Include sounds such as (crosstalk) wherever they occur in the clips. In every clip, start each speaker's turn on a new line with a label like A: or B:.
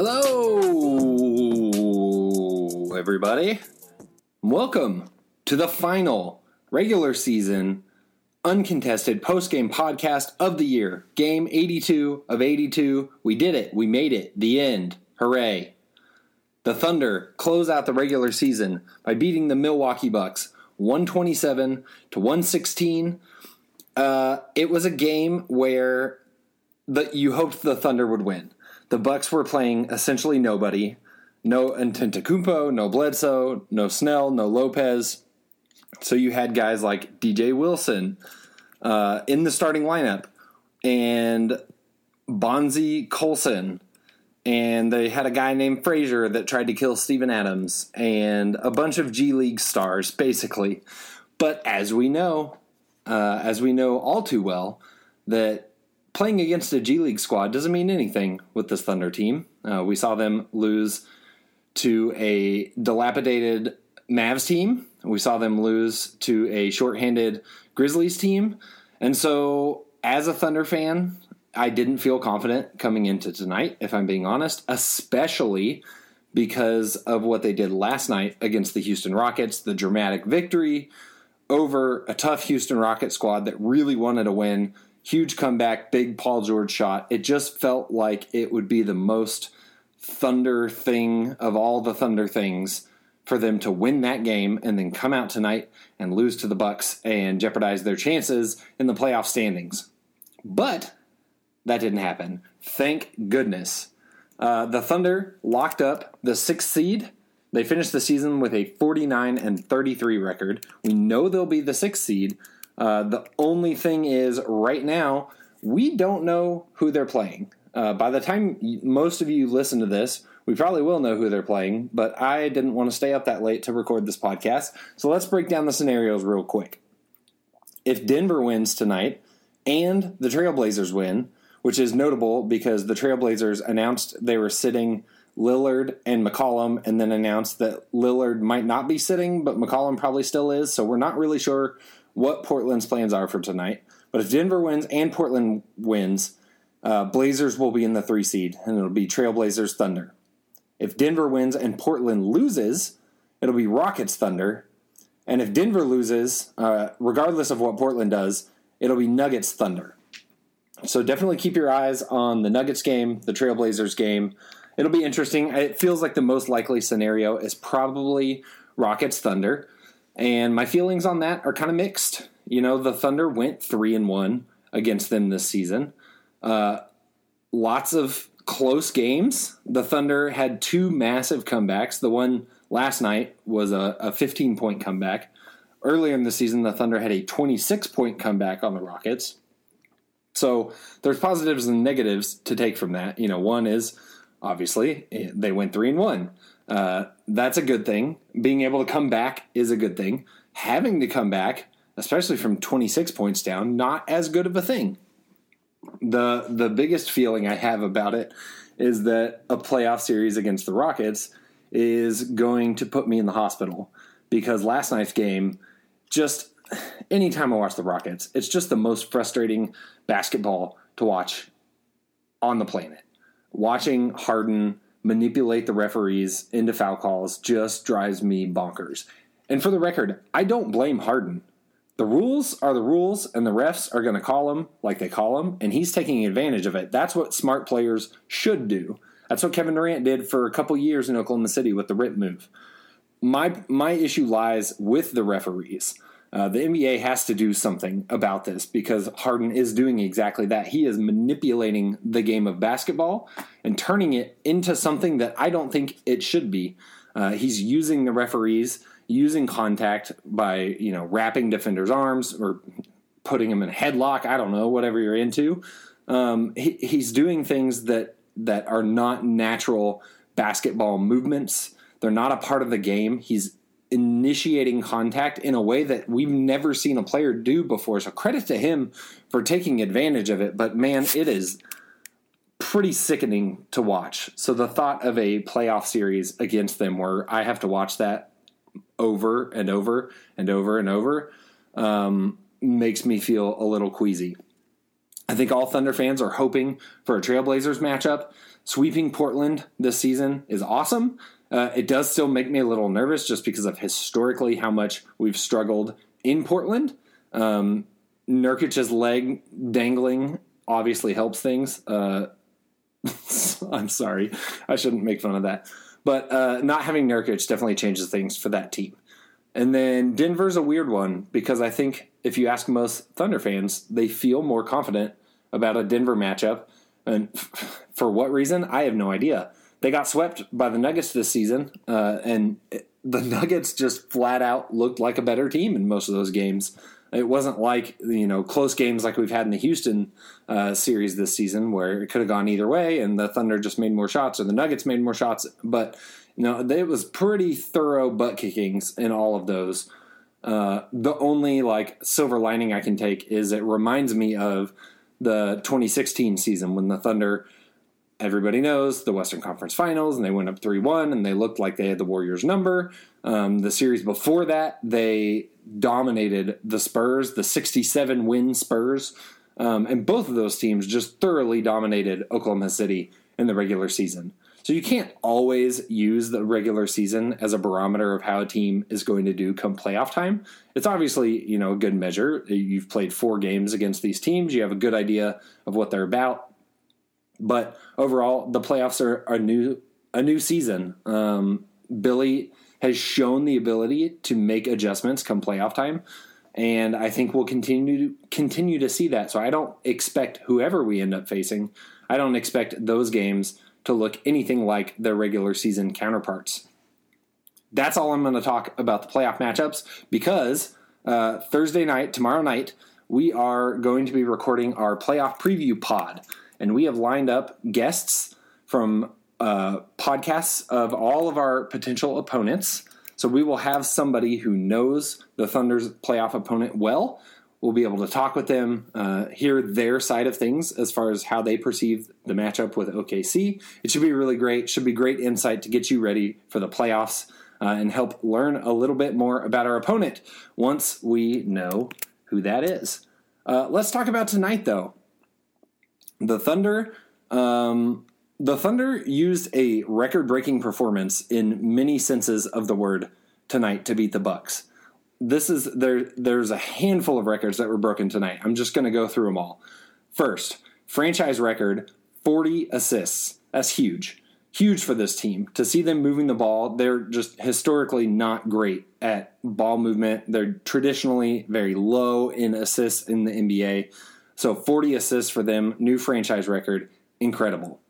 A: Hello, everybody. Welcome to the final regular season uncontested post-game podcast of the year. Game 82 of 82. We did it. We made it. The end. Hooray. The Thunder close out the regular season by beating the Milwaukee Bucks 127 to 116. Uh, it was a game where the, you hoped the Thunder would win. The Bucks were playing essentially nobody. No Antetokounmpo, no Bledsoe, no Snell, no Lopez. So you had guys like DJ Wilson uh, in the starting lineup and Bonzie Colson. And they had a guy named Frazier that tried to kill Steven Adams and a bunch of G League stars, basically. But as we know, uh, as we know all too well, that playing against a G League squad doesn't mean anything with this Thunder team. Uh, we saw them lose to a dilapidated Mavs team. We saw them lose to a shorthanded Grizzlies team. And so, as a Thunder fan, I didn't feel confident coming into tonight, if I'm being honest, especially because of what they did last night against the Houston Rockets, the dramatic victory over a tough Houston Rocket squad that really wanted to win huge comeback, big Paul George shot. It just felt like it would be the most Thunder thing of all the Thunder things for them to win that game and then come out tonight and lose to the Bucks and jeopardize their chances in the playoff standings. But that didn't happen. Thank goodness. Uh, the Thunder locked up the sixth seed. They finished the season with a 49 and 33 record. We know they'll be the sixth seed, uh, the only thing is, right now, we don't know who they're playing. Uh, by the time most of you listen to this, we probably will know who they're playing, but I didn't want to stay up that late to record this podcast. So let's break down the scenarios real quick. If Denver wins tonight and the Trailblazers win, which is notable because the Trailblazers announced they were sitting Lillard and McCollum, and then announced that Lillard might not be sitting, but McCollum probably still is. So we're not really sure what Portland's plans are for tonight. But if Denver wins and Portland wins, uh, Blazers will be in the three seed, and it'll be Trailblazers Thunder. If Denver wins and Portland loses, it'll be Rockets Thunder. And if Denver loses, uh, regardless of what Portland does, it'll be Nuggets Thunder. So definitely keep your eyes on the Nuggets game, the Trailblazers game. It'll be interesting. It feels like the most likely scenario is probably Rockets Thunder. And my feelings on that are kind of mixed. You know, the Thunder went three and one against them this season. Uh, lots of close games. The Thunder had two massive comebacks. The one last night was a, a 15 point comeback. Earlier in the season, the Thunder had a 26 point comeback on the Rockets. So there's positives and negatives to take from that. You know, one is obviously they went three and one. Uh, that's a good thing. Being able to come back is a good thing. Having to come back, especially from 26 points down, not as good of a thing. The the biggest feeling I have about it is that a playoff series against the Rockets is going to put me in the hospital because last night's game just anytime I watch the Rockets, it's just the most frustrating basketball to watch on the planet. Watching Harden manipulate the referees into foul calls just drives me bonkers. And for the record, I don't blame Harden. The rules are the rules, and the refs are going to call them like they call them, and he's taking advantage of it. That's what smart players should do. That's what Kevin Durant did for a couple years in Oklahoma City with the rip move. My my issue lies with the referees. Uh, the NBA has to do something about this because Harden is doing exactly that. He is manipulating the game of basketball and turning it into something that I don't think it should be. Uh, he's using the referees, using contact by you know wrapping defenders' arms or putting them in a headlock. I don't know, whatever you're into. Um, he, he's doing things that that are not natural basketball movements. They're not a part of the game. He's initiating contact in a way that we've never seen a player do before. So credit to him for taking advantage of it. But man, it is pretty sickening to watch. So the thought of a playoff series against them where I have to watch that over and over and over and over um, makes me feel a little queasy. I think all Thunder fans are hoping for a Trailblazers matchup. Sweeping Portland this season is awesome. Uh, it does still make me a little nervous just because of historically how much we've struggled in Portland. Um, Nurkic's leg dangling obviously helps things. Uh, (laughs) I'm sorry, I shouldn't make fun of that. But uh, not having Nurkic definitely changes things for that team. And then Denver's a weird one because I think if you ask most Thunder fans, they feel more confident about a Denver matchup. And (laughs) for what reason, I have no idea. They got swept by the Nuggets this season, uh, and the (laughs) Nuggets just flat out looked like a better team in most of those games. It wasn't like you know close games like we've had in the Houston uh, series this season, where it could have gone either way, and the Thunder just made more shots or the Nuggets made more shots. But you know it was pretty thorough butt kickings in all of those. Uh, the only like silver lining I can take is it reminds me of the 2016 season when the Thunder everybody knows the Western Conference Finals, and they went up 3 1, and they looked like they had the Warriors' number. Um, the series before that, they dominated the Spurs, the 67 win Spurs. Um, and both of those teams just thoroughly dominated Oklahoma City in the regular season. So you can't always use the regular season as a barometer of how a team is going to do come playoff time. It's obviously, you know, a good measure. You've played four games against these teams. You have a good idea of what they're about. But overall, the playoffs are a new a new season. Um, Billy has shown the ability to make adjustments come playoff time, and I think we'll continue to continue to see that. So I don't expect whoever we end up facing, I don't expect those games to look anything like their regular season counterparts. That's all I'm going to talk about the playoff matchups because uh, Thursday night, tomorrow night, we are going to be recording our playoff preview pod and we have lined up guests from uh, podcasts of all of our potential opponents. So we will have somebody who knows the Thunder's playoff opponent well. We'll be able to talk with them, uh, hear their side of things as far as how they perceive the matchup with OKC. It should be really great. Should be great insight to get you ready for the playoffs uh, and help learn a little bit more about our opponent once we know who that is. Uh, let's talk about tonight, though the Thunder, um, the Thunder used a record-breaking performance in many senses of the word tonight to beat the Bucks. This is there. There's a handful of records that were broken tonight. I'm just going to go through them all. First, franchise record, 40 assists. That's huge, huge for this team to see them moving the ball. They're just historically not great at ball movement. They're traditionally very low in assists in the NBA. So 40 assists for them, new franchise record, incredible.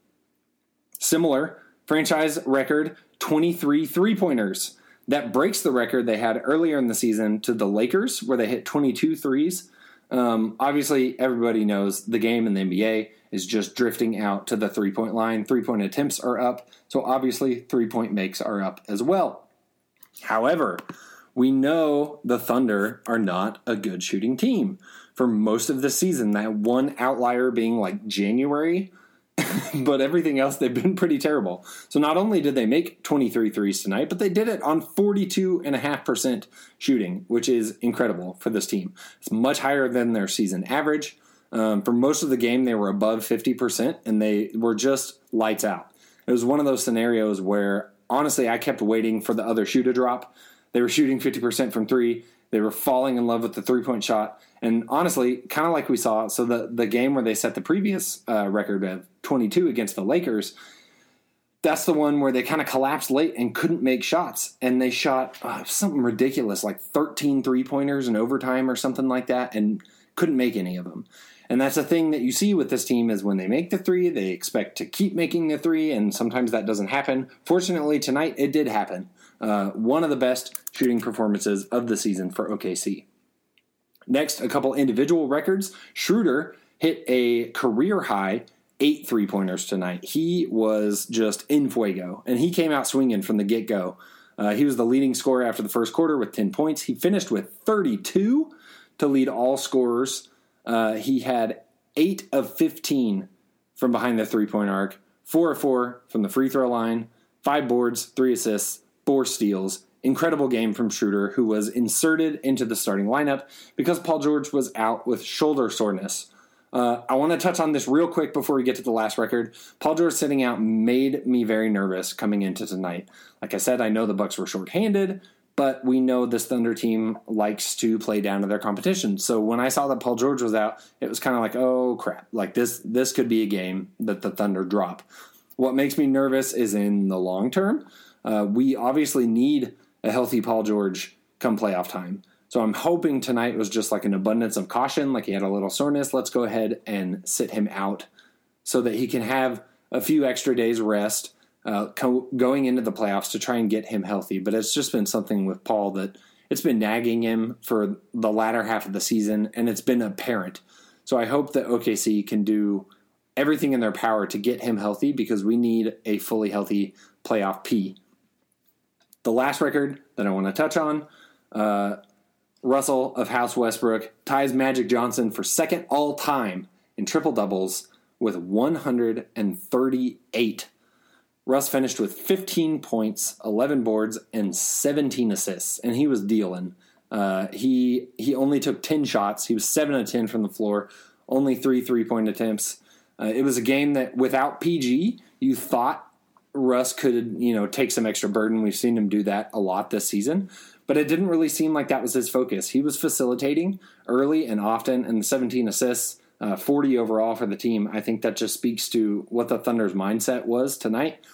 A: Similar franchise record, 23 three pointers. That breaks the record they had earlier in the season to the Lakers, where they hit 22 threes. Um, obviously, everybody knows the game in the NBA is just drifting out to the three point line. Three point attempts are up, so obviously, three point makes are up as well. However, we know the Thunder are not a good shooting team for most of the season. That one outlier being like January (laughs) but everything else, they've been pretty terrible. So not only did they make 23 threes tonight, but they did it on 42.5% shooting, which is incredible for this team. It's much higher than their season average. Um, for most of the game, they were above 50%, and they were just lights out. It was one of those scenarios where, honestly, I kept waiting for the other shoe to drop. They were shooting 50% from three. They were falling in love with the three point shot. And honestly, kind of like we saw, so the, the game where they set the previous uh, record of 22 against the Lakers, that's the one where they kind of collapsed late and couldn't make shots. And they shot uh, something ridiculous, like 13 three pointers in overtime or something like that, and couldn't make any of them. And that's the thing that you see with this team is when they make the three, they expect to keep making the three, and sometimes that doesn't happen. Fortunately, tonight it did happen. Uh, one of the best shooting performances of the season for OKC. Next, a couple individual records. Schroeder hit a career high eight three pointers tonight. He was just in fuego, and he came out swinging from the get go. Uh, he was the leading scorer after the first quarter with 10 points. He finished with 32 to lead all scorers. Uh, he had 8 of 15 from behind the three point arc, 4 of 4 from the free throw line, 5 boards, 3 assists, 4 steals, incredible game from Schroeder, who was inserted into the starting lineup because Paul George was out with shoulder soreness. Uh, I want to touch on this real quick before we get to the last record. Paul George sitting out made me very nervous coming into tonight. Like I said, I know the Bucks were shorthanded, but we know this Thunder team likes to play down to their competition. So when I saw that Paul George was out, it was kind of like, oh crap! Like this, this could be a game that the Thunder drop. What makes me nervous is in the long term. Uh, we obviously need a healthy Paul George come playoff time. So I'm hoping tonight was just like an abundance of caution, like he had a little soreness. Let's go ahead and sit him out so that he can have a few extra days rest uh, co- going into the playoffs to try and get him healthy. But it's just been something with Paul that it's been nagging him for the latter half of the season, and it's been apparent. So I hope that OKC can do everything in their power to get him healthy because we need a fully healthy playoff P the last record that I want to touch on, uh, Russell of House Westbrook ties Magic Johnson for second all time in triple doubles with 138. Russ finished with 15 points, 11 boards, and 17 assists, and he was dealing. Uh, he he only took 10 shots. He was seven of 10 from the floor, only three three point attempts. Uh, it was a game that without PG, you thought Russ could, you know, take some extra burden. We've seen him do that a lot this season, but it didn't really seem like that was his focus. He was facilitating early and often, and 17 assists, uh, 40 overall for the team. I think that just speaks to what the Thunder's mindset was tonight.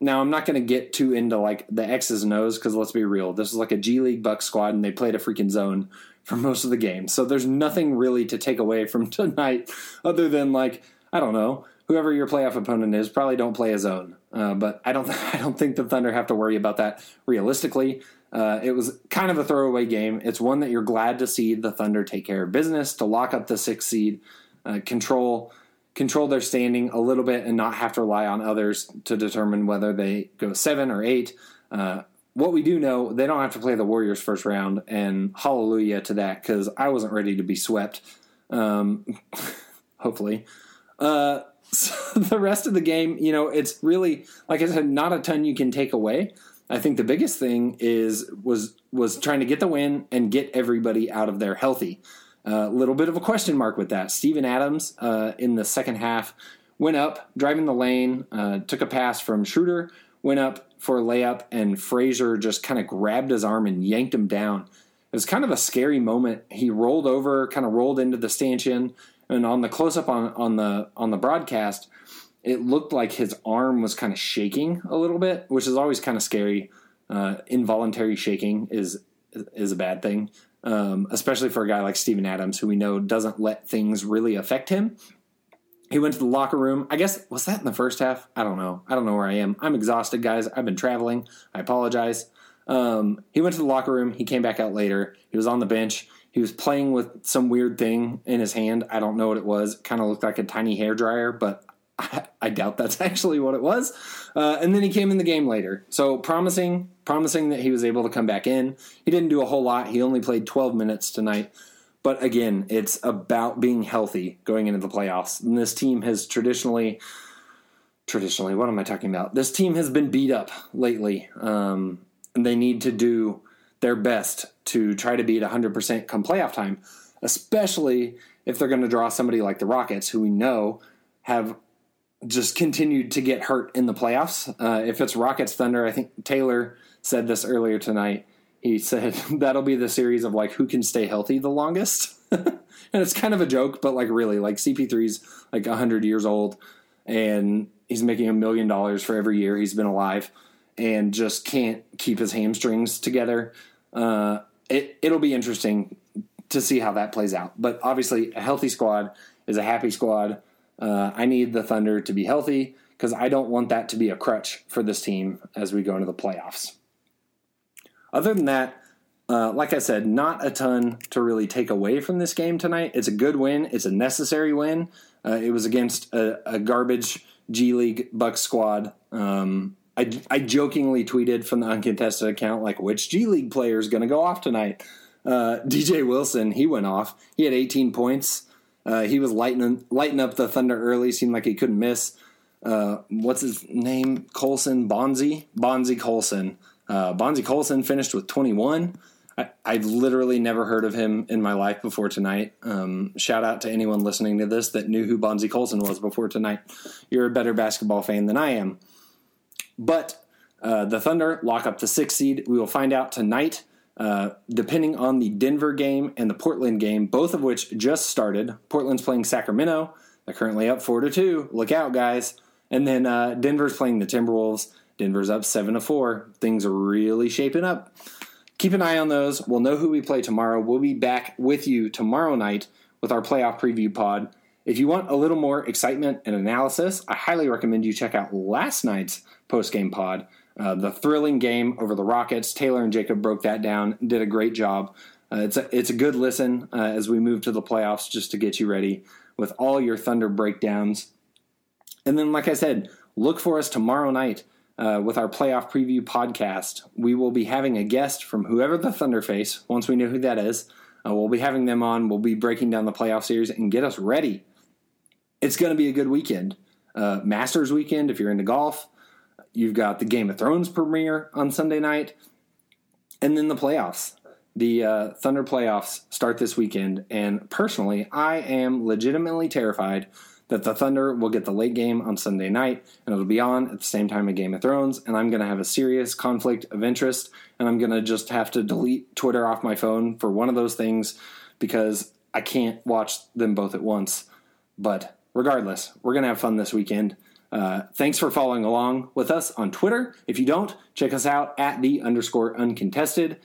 A: Now, I'm not going to get too into like the X's and O's because let's be real, this is like a G League Buck squad, and they played a freaking zone for most of the game. So there's nothing really to take away from (laughs) tonight other than like I don't know whoever your playoff opponent is, probably don't play a zone. Uh, but I don't, (laughs) I don't think the Thunder have to worry about that realistically. Uh, it was kind of a throwaway game. It's one that you're glad to see the Thunder take care of business to lock up the sixth seed, uh, control control their standing a little bit, and not have to rely on others to determine whether they go seven or eight. Uh, what we do know, they don't have to play the Warriors first round, and hallelujah to that because I wasn't ready to be swept. Um, (laughs) hopefully. Uh, (laughs) so the rest of the game, you know, it's really like I said, not a ton you can take away. I think the biggest thing is was was trying to get the win and get everybody out of there healthy. A uh, little bit of a question mark with that. Steven Adams uh, in the second half went up, driving the lane, uh, took a pass from Schroeder, went up for a layup, and Frazier just kind of grabbed his arm and yanked him down. It was kind of a scary moment. He rolled over, kind of rolled into the stanchion, and on the close up on on the on the broadcast, it looked like his arm was kind of shaking a little bit, which is always kind of scary. Uh, involuntary shaking is is a bad thing, um, especially for a guy like Steven Adams, who we know doesn't let things really affect him. He went to the locker room. I guess was that in the first half? I don't know. I don't know where I am. I'm exhausted, guys. I've been traveling. I apologize. Um, he went to the locker room. He came back out later. He was on the bench. He was playing with some weird thing in his hand. I don't know what it was. Kind of looked like a tiny hair dryer, but (laughs) I, I doubt that's (laughs) actually what it was. Uh, and then he came in the game later. So promising, promising that he was able to come back in. He didn't do a whole lot. He only played 12 minutes tonight. But again, it's about being healthy going into the playoffs. And this team has traditionally, traditionally, what am I talking about? This team has been beat up lately. Um, and they need to do their best to try to beat 100% come playoff time, especially if they're going to draw somebody like the Rockets, who we know have just continued to get hurt in the playoffs. Uh, if it's Rockets Thunder, I think Taylor said this earlier tonight. He said (laughs) that'll be the series of like who can stay healthy the longest. (laughs) and it's kind of a joke, but like really, like CP3's like 100 years old and he's making a million dollars for every year he's been alive and just can't keep his hamstrings together. Uh, it, it'll be interesting to see how that plays out. But obviously, a healthy squad is a happy squad. Uh, I need the Thunder to be healthy because I don't want that to be a crutch for this team as we go into the playoffs. Other than that, uh, like I said, not a ton to really take away from this game tonight. It's a good win. It's a necessary win. Uh, it was against a, a, garbage G League Bucks squad. Um, I, I jokingly tweeted from the uncontested account like, which G League player is going to go off tonight? Uh, DJ Wilson, he went off. He had 18 points. Uh, he was lighting lighting up the Thunder early. Seemed like he couldn't miss. Uh, what's his name? Colson Bonzie Bonzie Colson. Uh, Bonzie Colson finished with 21. I, have literally never heard of him in my life before tonight. Um, shout out to anyone listening to this that knew who Bonzie Colson was before tonight. You're a better basketball fan than I am. But uh, the Thunder lock up the sixth seed. We will find out tonight uh, depending on the Denver game and the Portland game, both of which just started. Portland's playing Sacramento. They're currently up four to two. Look out, guys! And then uh, Denver's playing the Timberwolves. Denver's up seven to four. Things are really shaping up. Keep an eye on those. We'll know who we play tomorrow. We'll be back with you tomorrow night with our playoff preview pod. If you want a little more excitement and analysis, I highly recommend you check out last night's post game pod. Uh, the thrilling game over the Rockets. Taylor and Jacob broke that down, did a great job. Uh, it's a it's a good listen uh, as we move to the playoffs, just to get you ready with all your Thunder breakdowns. And then, like I said, look for us tomorrow night uh, with our playoff preview podcast. We will be having a guest from whoever the Thunder face. Once we know who that is, uh, we'll be having them on. We'll be breaking down the playoff series and get us ready. It's going to be a good weekend. Uh, Masters weekend if you're into golf. You've got the Game of Thrones premiere on Sunday night, and then the playoffs. The uh, Thunder playoffs start this weekend, and personally, I am legitimately terrified that the Thunder will get the late game on Sunday night, and it'll be on at the same time as Game of Thrones, and I'm going to have a serious conflict of interest, and I'm going to just have to delete Twitter off my phone for one of those things because I can't watch them both at once. But regardless, we're going to have fun this weekend. Uh, thanks for following along with us on Twitter. If you don't, check us out at the underscore uncontested.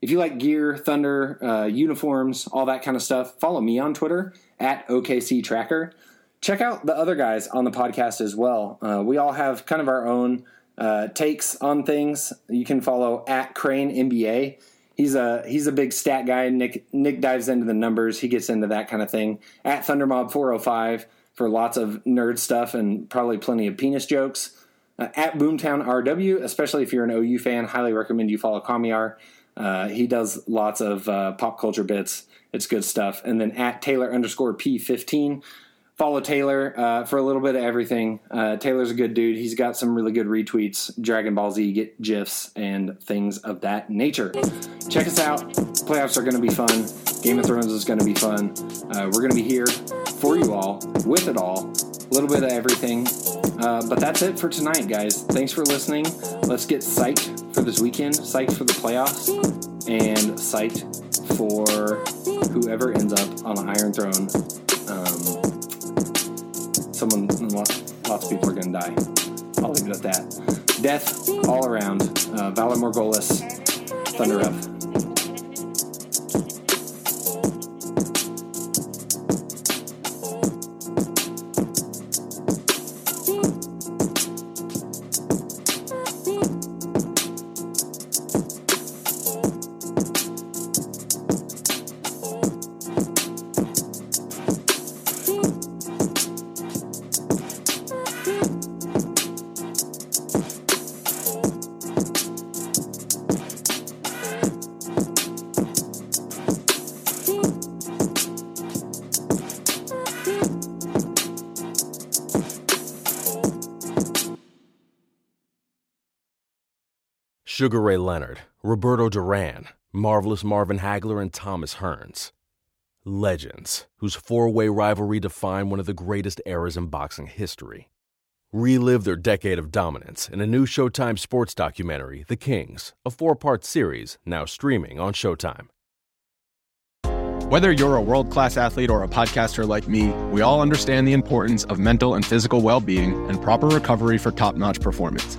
A: If you like gear, thunder, uh, uniforms, all that kind of stuff, follow me on Twitter at OKC Tracker. Check out the other guys on the podcast as well. Uh, we all have kind of our own uh, takes on things. You can follow at Crane NBA. He's a he's a big stat guy. Nick Nick dives into the numbers. He gets into that kind of thing. At Thundermob four hundred oh five for lots of nerd stuff and probably plenty of penis jokes. Uh, at Boomtown RW, especially if you're an OU fan, highly recommend you follow Kamiar. Uh, he does lots of uh, pop culture bits. It's good stuff. And then at Taylor underscore P15, follow Taylor uh, for a little bit of everything. Uh, Taylor's a good dude. He's got some really good retweets, Dragon Ball Z, get gifs, and things of that nature. Check us out. Playoffs are going to be fun. Game of Thrones is going to be fun. Uh, we're going to be here for you all, with it all, a little bit of everything. Uh, but that's it for tonight, guys. Thanks for listening. Let's get psyched for this weekend, psyched for the playoffs, and psyched for whoever ends up on the Iron Throne. Um, someone lots of people are going to die. I'll leave it at that. Death all around. Uh, Valar Morghulis, Thunder Up.
B: Sugar Ray Leonard, Roberto Duran, Marvelous Marvin Hagler, and Thomas Hearns. Legends, whose four way rivalry defined one of the greatest eras in boxing history. Relive their decade of dominance in a new Showtime sports documentary, The Kings, a four part series now streaming on Showtime.
C: Whether you're a world class athlete or a podcaster like me, we all understand the importance of mental and physical well being and proper recovery for top notch performance.